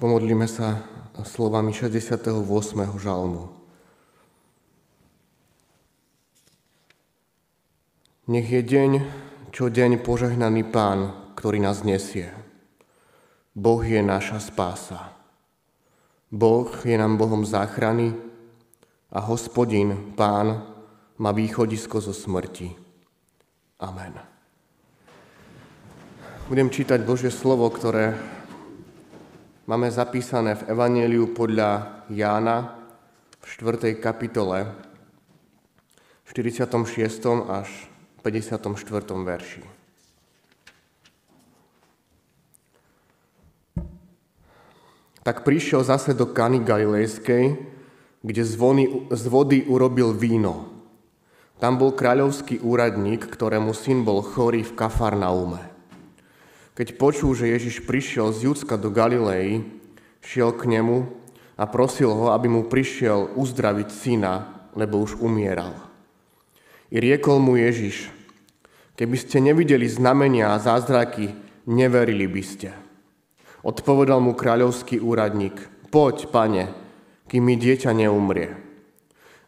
Pomodlíme sa slovami 68. žalmu. Nech je deň, čo deň požehnaný Pán, ktorý nás nesie. Boh je naša spása. Boh je nám Bohom záchrany a hospodin, Pán, má východisko zo smrti. Amen. Budem čítať Božie slovo, ktoré máme zapísané v Evangeliu podľa Jána v 4. kapitole, v 46. až 54. verši. Tak prišiel zase do Kany Galilejskej, kde z, z vody urobil víno. Tam bol kráľovský úradník, ktorému syn bol chorý v Kafarnaume. Keď počul, že Ježiš prišiel z Judska do Galilei, šiel k nemu a prosil ho, aby mu prišiel uzdraviť syna, lebo už umieral. I riekol mu Ježiš, keby ste nevideli znamenia a zázraky, neverili by ste. Odpovedal mu kráľovský úradník, poď, pane, kým mi dieťa neumrie.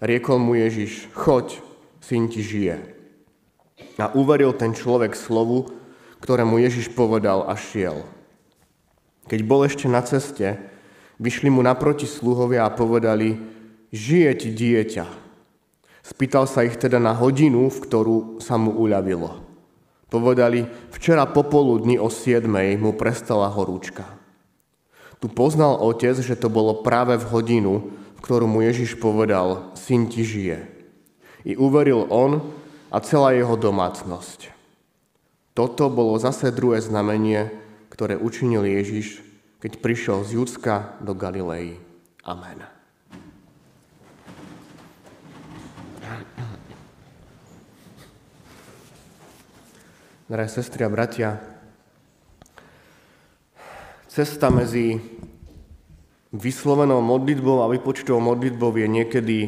Riekol mu Ježiš, choď, syn ti žije. A uveril ten človek slovu, ktorému Ježiš povedal a šiel. Keď bol ešte na ceste, vyšli mu naproti sluhovia a povedali, žije ti dieťa. Spýtal sa ich teda na hodinu, v ktorú sa mu uľavilo. Povedali, včera popoludní o 7 mu prestala horúčka. Tu poznal otec, že to bolo práve v hodinu, v ktorú mu Ježiš povedal, syn ti žije. I uveril on a celá jeho domácnosť. Toto bolo zase druhé znamenie, ktoré učinil Ježiš, keď prišiel z Judska do Galilei. Amen. Drahé sestry a bratia, cesta medzi vyslovenou modlitbou a vypočtovou modlitbou je niekedy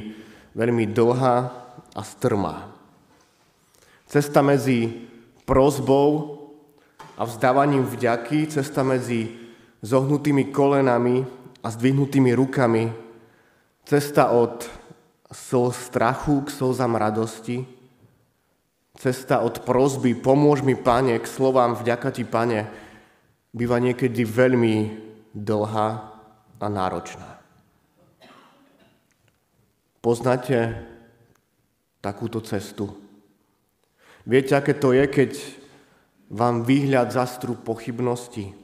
veľmi dlhá a strmá. Cesta medzi prozbou a vzdávaním vďaky, cesta medzi zohnutými kolenami a zdvihnutými rukami, cesta od slz strachu k slzám radosti, cesta od prozby pomôž mi, Pane, k slovám vďaka Ti, Pane, býva niekedy veľmi dlhá a náročná. Poznáte takúto cestu? Viete, aké to je, keď vám výhľad zastrú pochybnosti?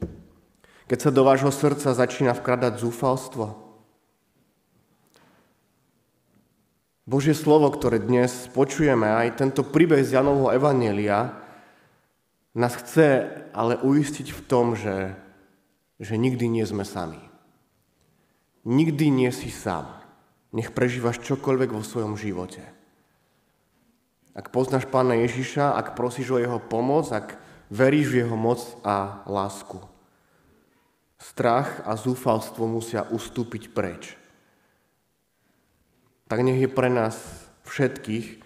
Keď sa do vášho srdca začína vkradať zúfalstvo? Božie slovo, ktoré dnes počujeme, aj tento príbeh z Janovho Evanelia, nás chce ale uistiť v tom, že, že nikdy nie sme sami. Nikdy nie si sám. Nech prežívaš čokoľvek vo svojom živote. Ak poznáš Pána Ježiša, ak prosíš o Jeho pomoc, ak veríš v Jeho moc a lásku. Strach a zúfalstvo musia ustúpiť preč. Tak nech je pre nás všetkých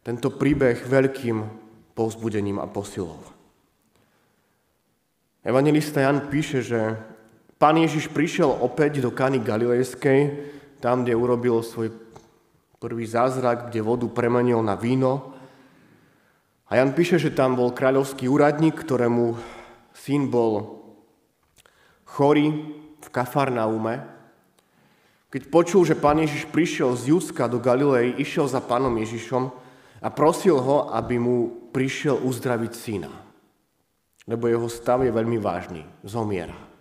tento príbeh veľkým povzbudením a posilou. Evangelista Jan píše, že Pán Ježiš prišiel opäť do Kany Galilejskej, tam, kde urobil svoj prvý zázrak, kde vodu premenil na víno. A Jan píše, že tam bol kráľovský úradník, ktorému syn bol chorý v Kafarnaume. Keď počul, že pán Ježiš prišiel z Judska do Galilei, išiel za pánom Ježišom a prosil ho, aby mu prišiel uzdraviť syna. Lebo jeho stav je veľmi vážny, zomiera.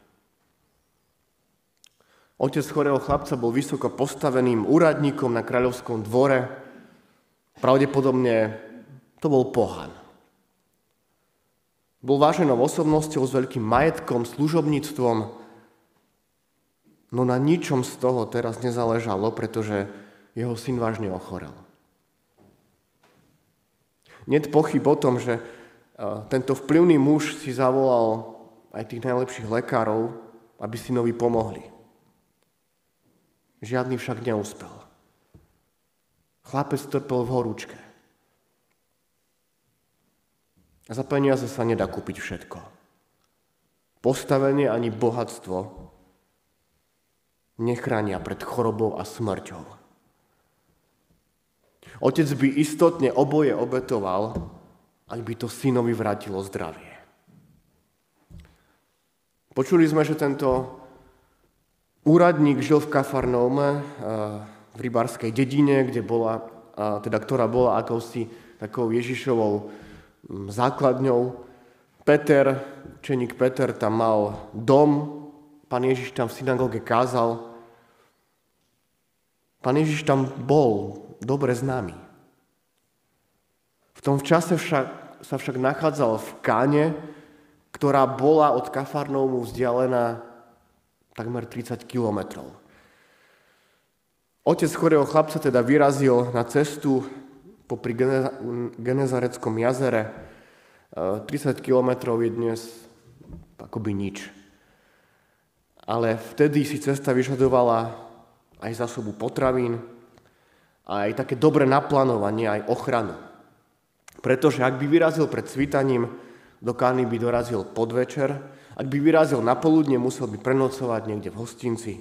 Otec chorého chlapca bol vysoko postaveným úradníkom na kráľovskom dvore. Pravdepodobne to bol pohan. Bol váženou osobnosťou s veľkým majetkom, služobníctvom, no na ničom z toho teraz nezáležalo, pretože jeho syn vážne ochorel. Niet pochyb o tom, že tento vplyvný muž si zavolal aj tých najlepších lekárov, aby synovi pomohli. Žiadny však neúspel. Chlapec trpel v horúčke. A za peniaze sa nedá kúpiť všetko. Postavenie ani bohatstvo nechránia pred chorobou a smrťou. Otec by istotne oboje obetoval, ak by to synovi vrátilo zdravie. Počuli sme, že tento úradník žil v Kafarnaume, eh, v rybárskej dedine, kde bola, teda, ktorá bola akousi takou Ježišovou mm, základňou. Peter, učeník Peter tam mal dom, pán Ježiš tam v synagóge kázal. Pán Ježiš tam bol dobre známy. V tom čase však, sa však nachádzal v Káne, ktorá bola od Kafarnoumu vzdialená takmer 30 kilometrov. Otec chorého chlapca teda vyrazil na cestu popri Genezareckom jazere. 30 e, kilometrov je dnes akoby nič. Ale vtedy si cesta vyžadovala aj zásobu potravín, aj také dobré naplánovanie, aj ochranu. Pretože ak by vyrazil pred svitaním, do Kány by dorazil podvečer, ak by vyrazil na poludne, musel by prenocovať niekde v hostinci.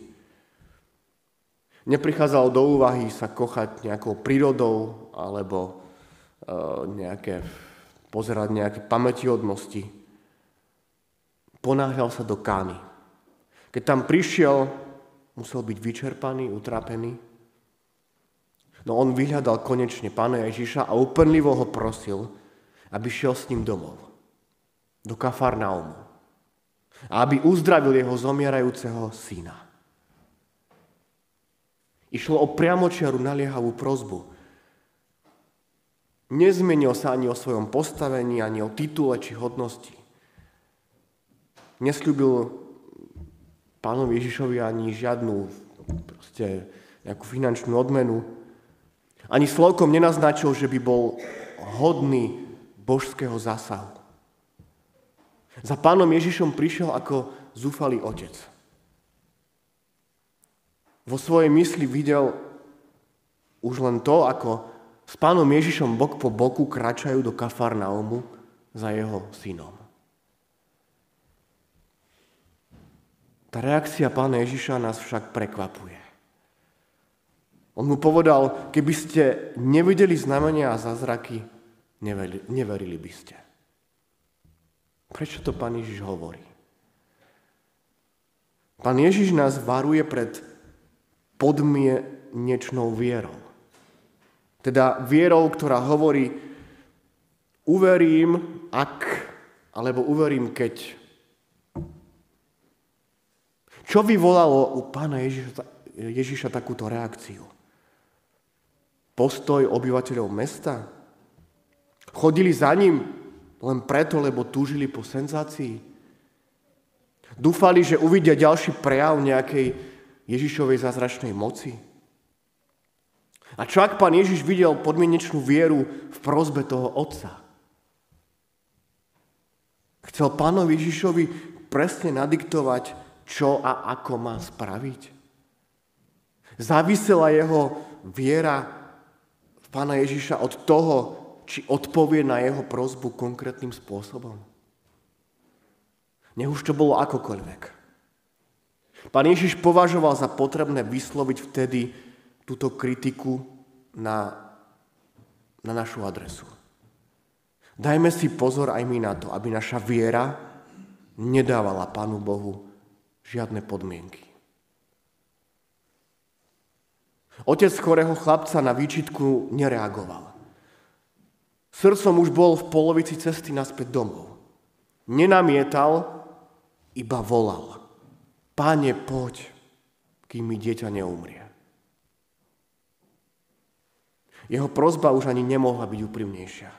Neprichádzalo do úvahy sa kochať nejakou prírodou alebo e, nejaké, pozerať nejaké pamätihodnosti. Ponáhľal sa do Kány. Keď tam prišiel, musel byť vyčerpaný, utrapený, No on vyhľadal konečne pána Ježiša a úplnivo ho prosil, aby šiel s ním domov, do Kafarnaumu. A aby uzdravil jeho zomierajúceho syna. Išlo o priamočiaru naliehavú prozbu. Nezmenil sa ani o svojom postavení, ani o titule či hodnosti. Nesľúbil pánovi Ježišovi ani žiadnu proste, nejakú finančnú odmenu, ani slovkom nenaznačil, že by bol hodný božského zásahu. Za pánom Ježišom prišiel ako zúfalý otec. Vo svojej mysli videl už len to, ako s pánom Ježišom bok po boku kračajú do Kafarnaumu za jeho synom. Tá reakcia pána Ježiša nás však prekvapuje. On mu povedal, keby ste nevideli znamenia a zázraky, neverili, by ste. Prečo to pán Ježiš hovorí? Pán Ježiš nás varuje pred podmienečnou vierou. Teda vierou, ktorá hovorí, uverím, ak, alebo uverím, keď. Čo vyvolalo u pána Ježiša, Ježiša takúto reakciu? postoj obyvateľov mesta? Chodili za ním len preto, lebo túžili po senzácii? Dúfali, že uvidia ďalší prejav nejakej Ježišovej zázračnej moci? A čo ak pán Ježiš videl podmienečnú vieru v prozbe toho otca? Chcel pánovi Ježišovi presne nadiktovať, čo a ako má spraviť? Závisela jeho viera pána Ježiša od toho, či odpovie na jeho prozbu konkrétnym spôsobom. Nech už to bolo akokoľvek. Pán Ježiš považoval za potrebné vysloviť vtedy túto kritiku na, na našu adresu. Dajme si pozor aj my na to, aby naša viera nedávala Pánu Bohu žiadne podmienky. Otec chorého chlapca na výčitku nereagoval. Srdcom už bol v polovici cesty naspäť domov. Nenamietal, iba volal. Páne, poď, kým mi dieťa neumrie. Jeho prozba už ani nemohla byť úprimnejšia.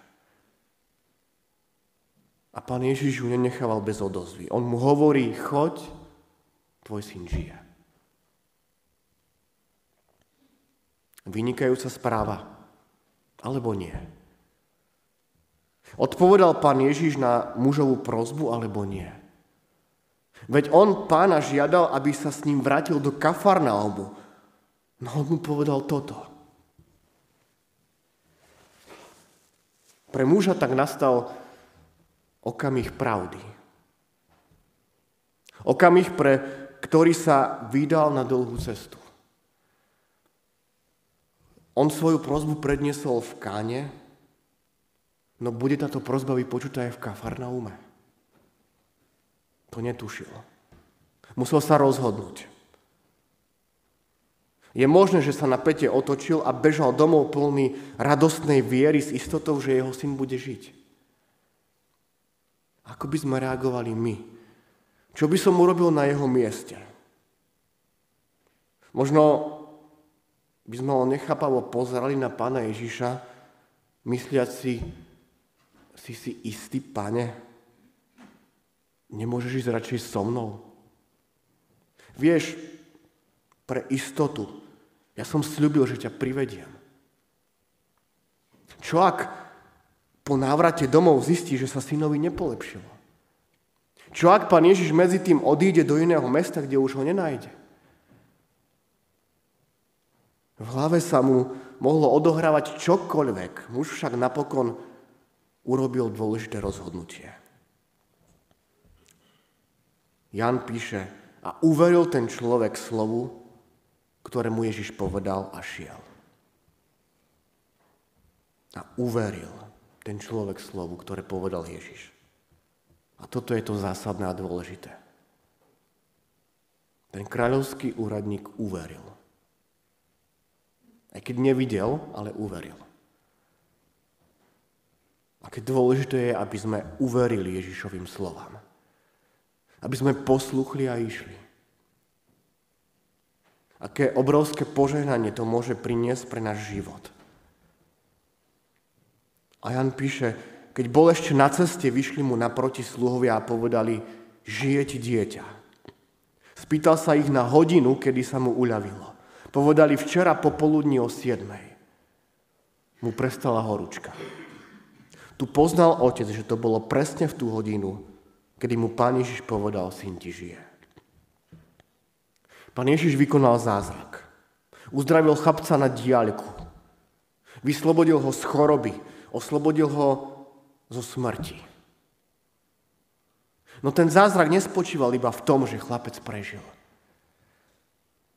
A pán Ježiš ju nenechával bez odozvy. On mu hovorí, choď, tvoj syn žije. Vynikajúca správa. Alebo nie? Odpovedal pán Ježiš na mužovú prozbu alebo nie? Veď on pána žiadal, aby sa s ním vrátil do Kafarnaumu. No on mu povedal toto. Pre muža tak nastal okamih pravdy. Okamih, pre ktorý sa vydal na dlhú cestu. On svoju prozbu predniesol v Káne, no bude táto prozba vypočutá aj v Kafarnaume. To netušil. Musel sa rozhodnúť. Je možné, že sa na pete otočil a bežal domov plný radostnej viery s istotou, že jeho syn bude žiť. Ako by sme reagovali my? Čo by som urobil na jeho mieste? Možno by sme ho nechápavo pozerali na pána Ježiša, mysliať si, si si istý, pane, nemôžeš ísť radšej so mnou? Vieš, pre istotu, ja som slúbil, že ťa privediem. Čo ak po návrate domov zistí, že sa synovi nepolepšilo? Čo ak pán Ježiš medzi tým odíde do iného mesta, kde už ho nenájde? V hlave sa mu mohlo odohrávať čokoľvek, muž však napokon urobil dôležité rozhodnutie. Jan píše, a uveril ten človek slovu, ktoré mu Ježiš povedal a šiel. A uveril ten človek slovu, ktoré povedal Ježiš. A toto je to zásadné a dôležité. Ten kráľovský úradník uveril. Aj keď nevidel, ale uveril. Aké dôležité je, aby sme uverili Ježišovým slovám. Aby sme posluchli a išli. Aké obrovské požehnanie to môže priniesť pre náš život. A Jan píše, keď bol ešte na ceste, vyšli mu naproti sluhovia a povedali, žije ti dieťa. Spýtal sa ich na hodinu, kedy sa mu uľavilo. Povedali včera popoludní o 7. Mu prestala horúčka. Tu poznal otec, že to bolo presne v tú hodinu, kedy mu pán Ježiš povedal, syn ti žije. Pán Ježiš vykonal zázrak. Uzdravil chlapca na diaľku. Vyslobodil ho z choroby. Oslobodil ho zo smrti. No ten zázrak nespočíval iba v tom, že chlapec prežil.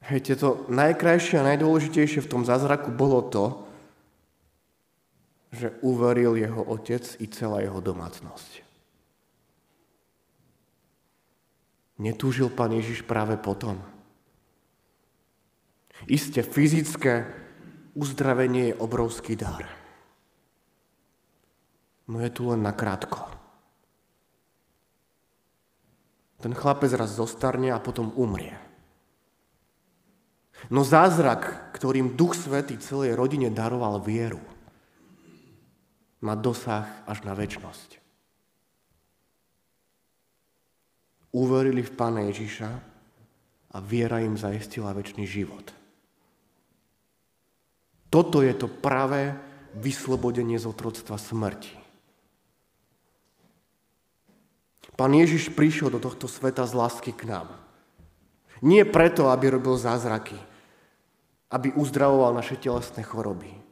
Hej, to najkrajšie a najdôležitejšie v tom zázraku bolo to, že uveril jeho otec i celá jeho domácnosť. Netúžil pán Ježiš práve potom. Isté fyzické uzdravenie je obrovský dar. No je tu len nakrátko. Ten chlapec raz zostarne a potom umrie. No zázrak, ktorým Duch Svetý celej rodine daroval vieru, má dosah až na väčnosť. Uverili v Pána Ježiša a viera im zaistila väčší život. Toto je to pravé vyslobodenie z otroctva smrti. Pán Ježiš prišiel do tohto sveta z lásky k nám. Nie preto, aby robil zázraky, aby uzdravoval naše telesné choroby.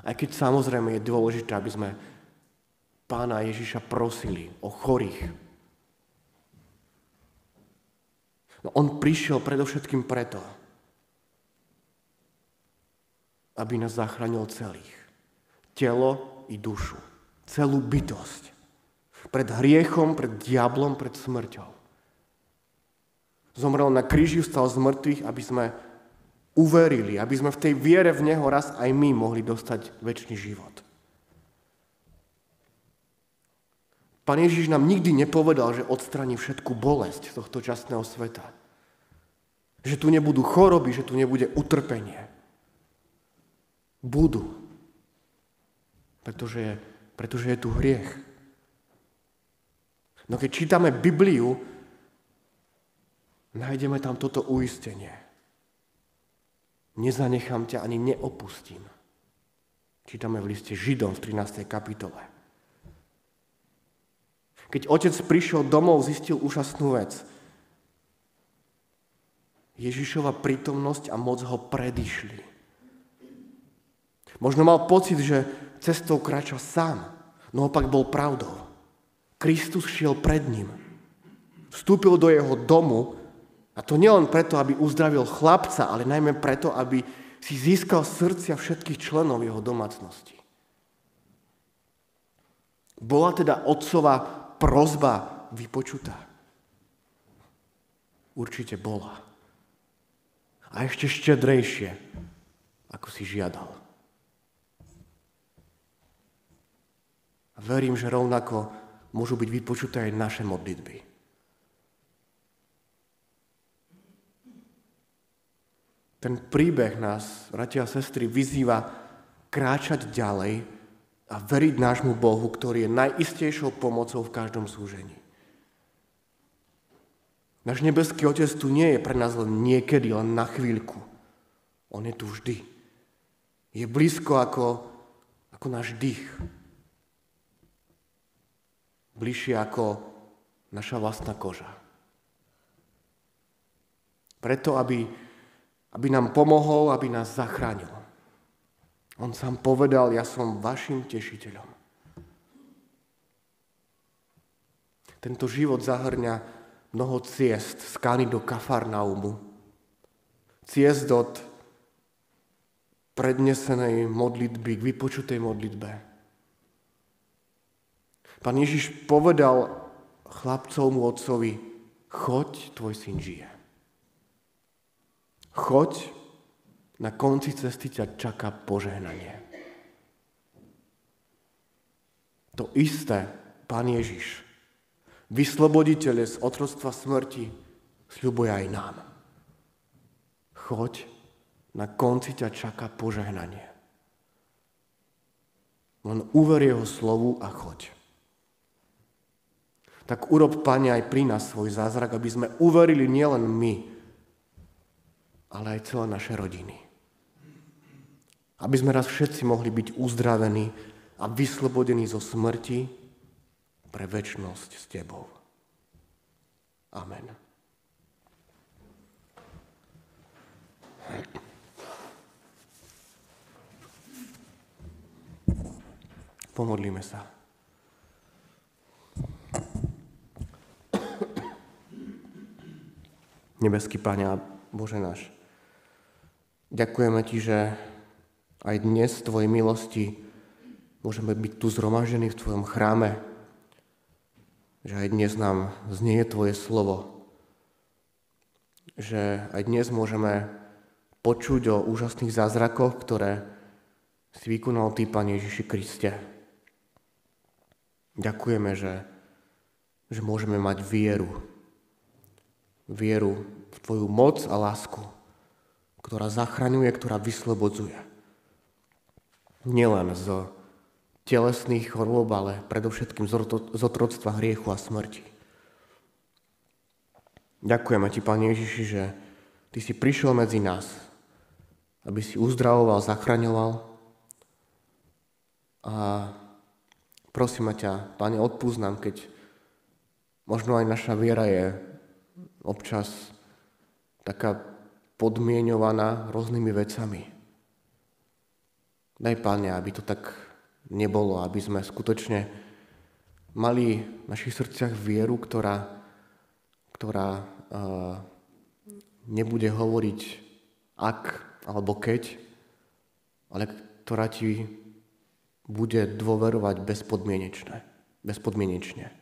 Aj keď samozrejme je dôležité, aby sme pána Ježiša prosili o chorých. No on prišiel predovšetkým preto, aby nás zachránil celých. Telo i dušu. Celú bytosť. Pred hriechom, pred diablom, pred smrťou. Zomrel na kríži, stal z mŕtvych, aby sme uverili, aby sme v tej viere v Neho raz aj my mohli dostať väčší život. Pán Ježiš nám nikdy nepovedal, že odstraní všetku bolesť tohto časného sveta. Že tu nebudú choroby, že tu nebude utrpenie. Budú. Pretože, pretože je tu hriech. No keď čítame Bibliu, nájdeme tam toto uistenie. Nezanechám ťa ani neopustím. Čítame v liste Židom v 13. kapitole. Keď otec prišiel domov, zistil úžasnú vec. Ježišova prítomnosť a moc ho predišli. Možno mal pocit, že cestou kráča sám, no opak bol pravdou. Kristus šiel pred ním. Vstúpil do jeho domu a to nielen preto, aby uzdravil chlapca, ale najmä preto, aby si získal srdcia všetkých členov jeho domácnosti. Bola teda otcova prozba vypočutá? Určite bola. A ešte štedrejšie, ako si žiadal. A verím, že rovnako môžu byť vypočuté aj naše modlitby. Ten príbeh nás, bratia a sestry, vyzýva kráčať ďalej a veriť nášmu Bohu, ktorý je najistejšou pomocou v každom súžení. Náš nebeský Otec tu nie je pre nás len niekedy, len na chvíľku. On je tu vždy. Je blízko ako, ako náš dých. Bližšie ako naša vlastná koža. Preto, aby aby nám pomohol, aby nás zachránil. On sám povedal, ja som vašim tešiteľom. Tento život zahrňa mnoho ciest z Kány do Kafarnaumu. Ciest od prednesenej modlitby k vypočutej modlitbe. Pán Ježiš povedal chlapcovmu otcovi, choď, tvoj syn žije. Choď, na konci cesty ťa čaká požehnanie. To isté Pán Ježiš, vysloboditeľe z otroctva smrti, sľubuje aj nám. Choď, na konci ťa čaká požehnanie. Len uver jeho slovu a choď. Tak urob, Pane, aj pri nás svoj zázrak, aby sme uverili nielen my, ale aj celé naše rodiny. Aby sme raz všetci mohli byť uzdravení a vyslobodení zo smrti pre väčnosť s Tebou. Amen. Pomodlíme sa. Nebeský Pane Bože náš, Ďakujeme Ti, že aj dnes z Tvojej milosti môžeme byť tu zhromaždení v Tvojom chráme, že aj dnes nám znie Tvoje slovo, že aj dnes môžeme počuť o úžasných zázrakoch, ktoré si vykonal Ty, Pane Ježiši Kriste. Ďakujeme, že, že môžeme mať vieru. Vieru v Tvoju moc a lásku ktorá zachraňuje, ktorá vyslobodzuje. Nielen z telesných chorôb, ale predovšetkým z otroctva hriechu a smrti. Ďakujeme Ti, Pane Ježiši, že Ty si prišiel medzi nás, aby si uzdravoval, zachraňoval. A prosím ťa, Pane, odpúsť keď možno aj naša viera je občas taká podmienovaná rôznymi vecami. Daj, Pane, aby to tak nebolo, aby sme skutočne mali v našich srdciach vieru, ktorá, ktorá uh, nebude hovoriť ak alebo keď, ale ktorá ti bude dôverovať bezpodmienečne, bezpodmienečne.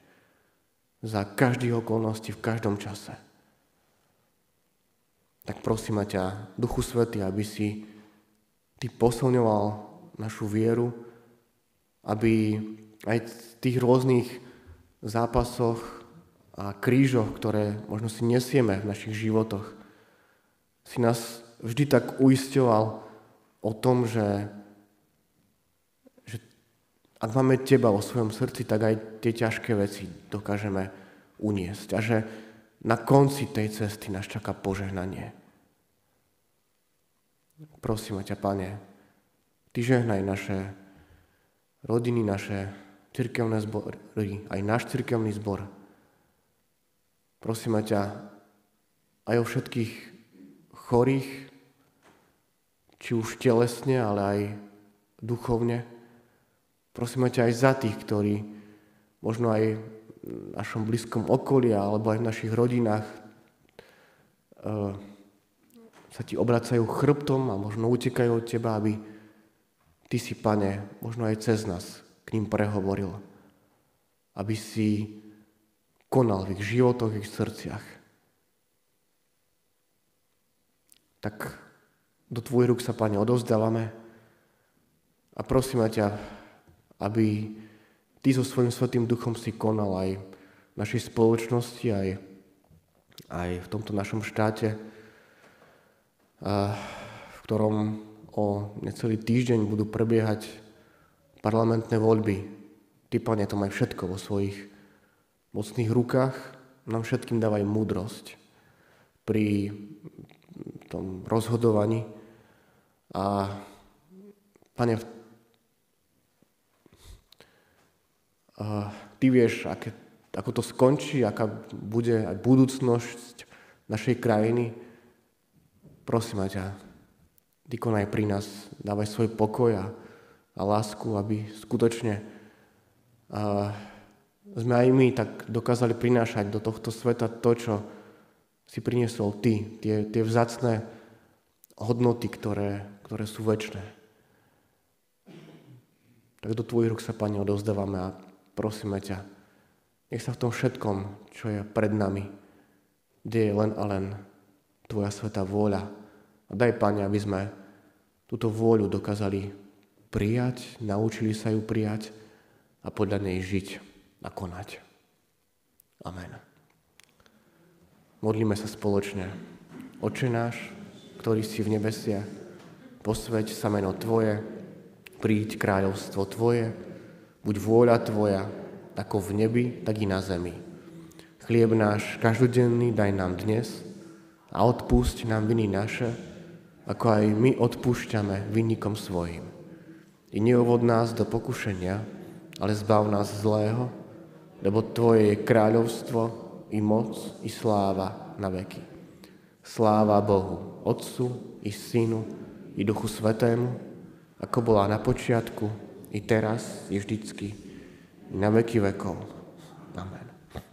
Za každých okolností, v každom čase tak prosím ťa, Duchu Svety, aby si Ty posilňoval našu vieru, aby aj v tých rôznych zápasoch a krížoch, ktoré možno si nesieme v našich životoch, si nás vždy tak uisťoval o tom, že, že ak máme Teba vo svojom srdci, tak aj tie ťažké veci dokážeme uniesť. A že na konci tej cesty nás čaká požehnanie. Prosím ťa, Pane, Ty žehnaj naše rodiny, naše cirkevné zbory, aj náš cirkevný zbor. Prosím ťa aj o všetkých chorých, či už telesne, ale aj duchovne. Prosím ťa aj za tých, ktorí možno aj v našom blízkom okolí alebo aj v našich rodinách sa ti obracajú chrbtom a možno utekajú od teba, aby ty si, pane, možno aj cez nás k ním prehovoril. Aby si konal v ich životoch, v ich srdciach. Tak do tvojich rúk sa, Pane, odovzdávame a prosíme ťa, aby Ty so svojím Svetým Duchom si konal aj v našej spoločnosti, aj, aj v tomto našom štáte, v ktorom o necelý týždeň budú prebiehať parlamentné voľby. Ty, Pane, to maj všetko vo svojich mocných rukách. Nám všetkým dávaj múdrosť pri tom rozhodovaní. A Pane, ty vieš, aké, ako to skončí, aká bude aj budúcnosť našej krajiny. Prosím ťa, ty konaj pri nás, dávaj svoj pokoj a, a lásku, aby skutočne a, sme aj my tak dokázali prinášať do tohto sveta to, čo si priniesol ty, tie, tie vzácné hodnoty, ktoré, ktoré sú väčšie. Tak do tvojich rúk sa, Pane, odovzdávame a prosíme ťa, nech sa v tom všetkom, čo je pred nami, deje len a len Tvoja svetá vôľa. A daj, Pane, aby sme túto vôľu dokázali prijať, naučili sa ju prijať a podľa nej žiť a konať. Amen. Modlíme sa spoločne. Oče náš, ktorý si v nebesiach, posveď sa meno Tvoje, príď kráľovstvo Tvoje, Buď vôľa Tvoja, ako v nebi, tak i na zemi. Chlieb náš každodenný daj nám dnes a odpúšť nám viny naše, ako aj my odpúšťame vinníkom svojim. I neovod nás do pokušenia, ale zbav nás zlého, lebo Tvoje je kráľovstvo, i moc, i sláva na veky. Sláva Bohu, Otcu, i Synu, i Duchu Svetému, ako bola na počiatku, i teraz, i vždycky, i na veky vekov.